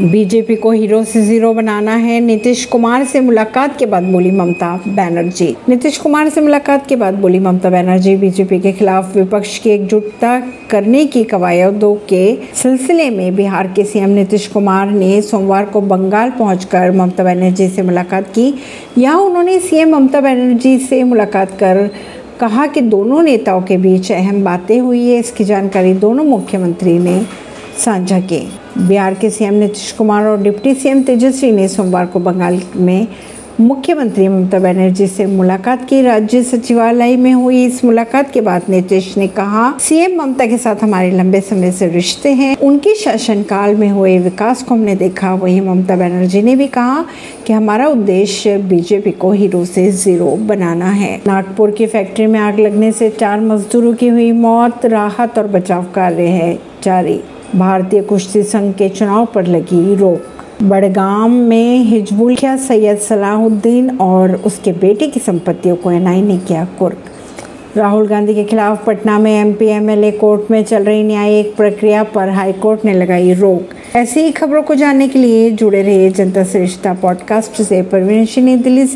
BJP को hero से zero बनाना है। नीतीश कुमार से मुलाकात के बाद बोली ममता बनर्जी। नीतीश कुमार से मुलाकात के बाद बोली ममता बनर्जी, बीजेपी के खिलाफ विपक्ष की एकजुटता करने की कवायदों के सिलसिले में बिहार के सीएम नीतीश कुमार ने सोमवार को बंगाल पहुंचकर ममता बनर्जी से मुलाकात की। यहाँ उन्होंने सीएम ममता बनर्जी से मुलाकात कर कहा कि दोनों नेताओं के बीच अहम बातें हुई है। इसकी जानकारी दोनों मुख्यमंत्री ने साझा की। बिहार के सीएम नीतीश कुमार और डिप्टी सीएम तेजस्वी ने सोमवार को बंगाल में मुख्यमंत्री ममता बनर्जी से मुलाकात की। राज्य सचिवालय में हुई इस मुलाकात के बाद नीतीश ने कहा, सीएम ममता के साथ हमारे लंबे समय से रिश्ते हैं। उनके शासनकाल में हुए विकास को हमने देखा। वहीं ममता बनर्जी ने भी कहा कि हमारा उद्देश्य बीजेपी को हीरो से ज़ीरो बनाना है। नागपुर की फैक्ट्री में आग लगने से चार मजदूरों की हुई मौत। राहत और बचाव कार्य है जारी। भारतीय कुश्ती संघ के चुनाव पर लगी रोक। बड़गाम में हिजबुल क्या सैयद सलाहुद्दीन और उसके बेटे की संपत्तियों को एनआई ने किया कुर्क। राहुल गांधी के खिलाफ पटना में एमपी, एमएलए कोर्ट में चल रही न्यायिक प्रक्रिया पर हाईकोर्ट ने लगाई रोक। ऐसी ही खबरों को जानने के लिए जुड़े रहिए जनता श्रेष्ठता पॉडकास्ट से। परवीन दिल्ली से।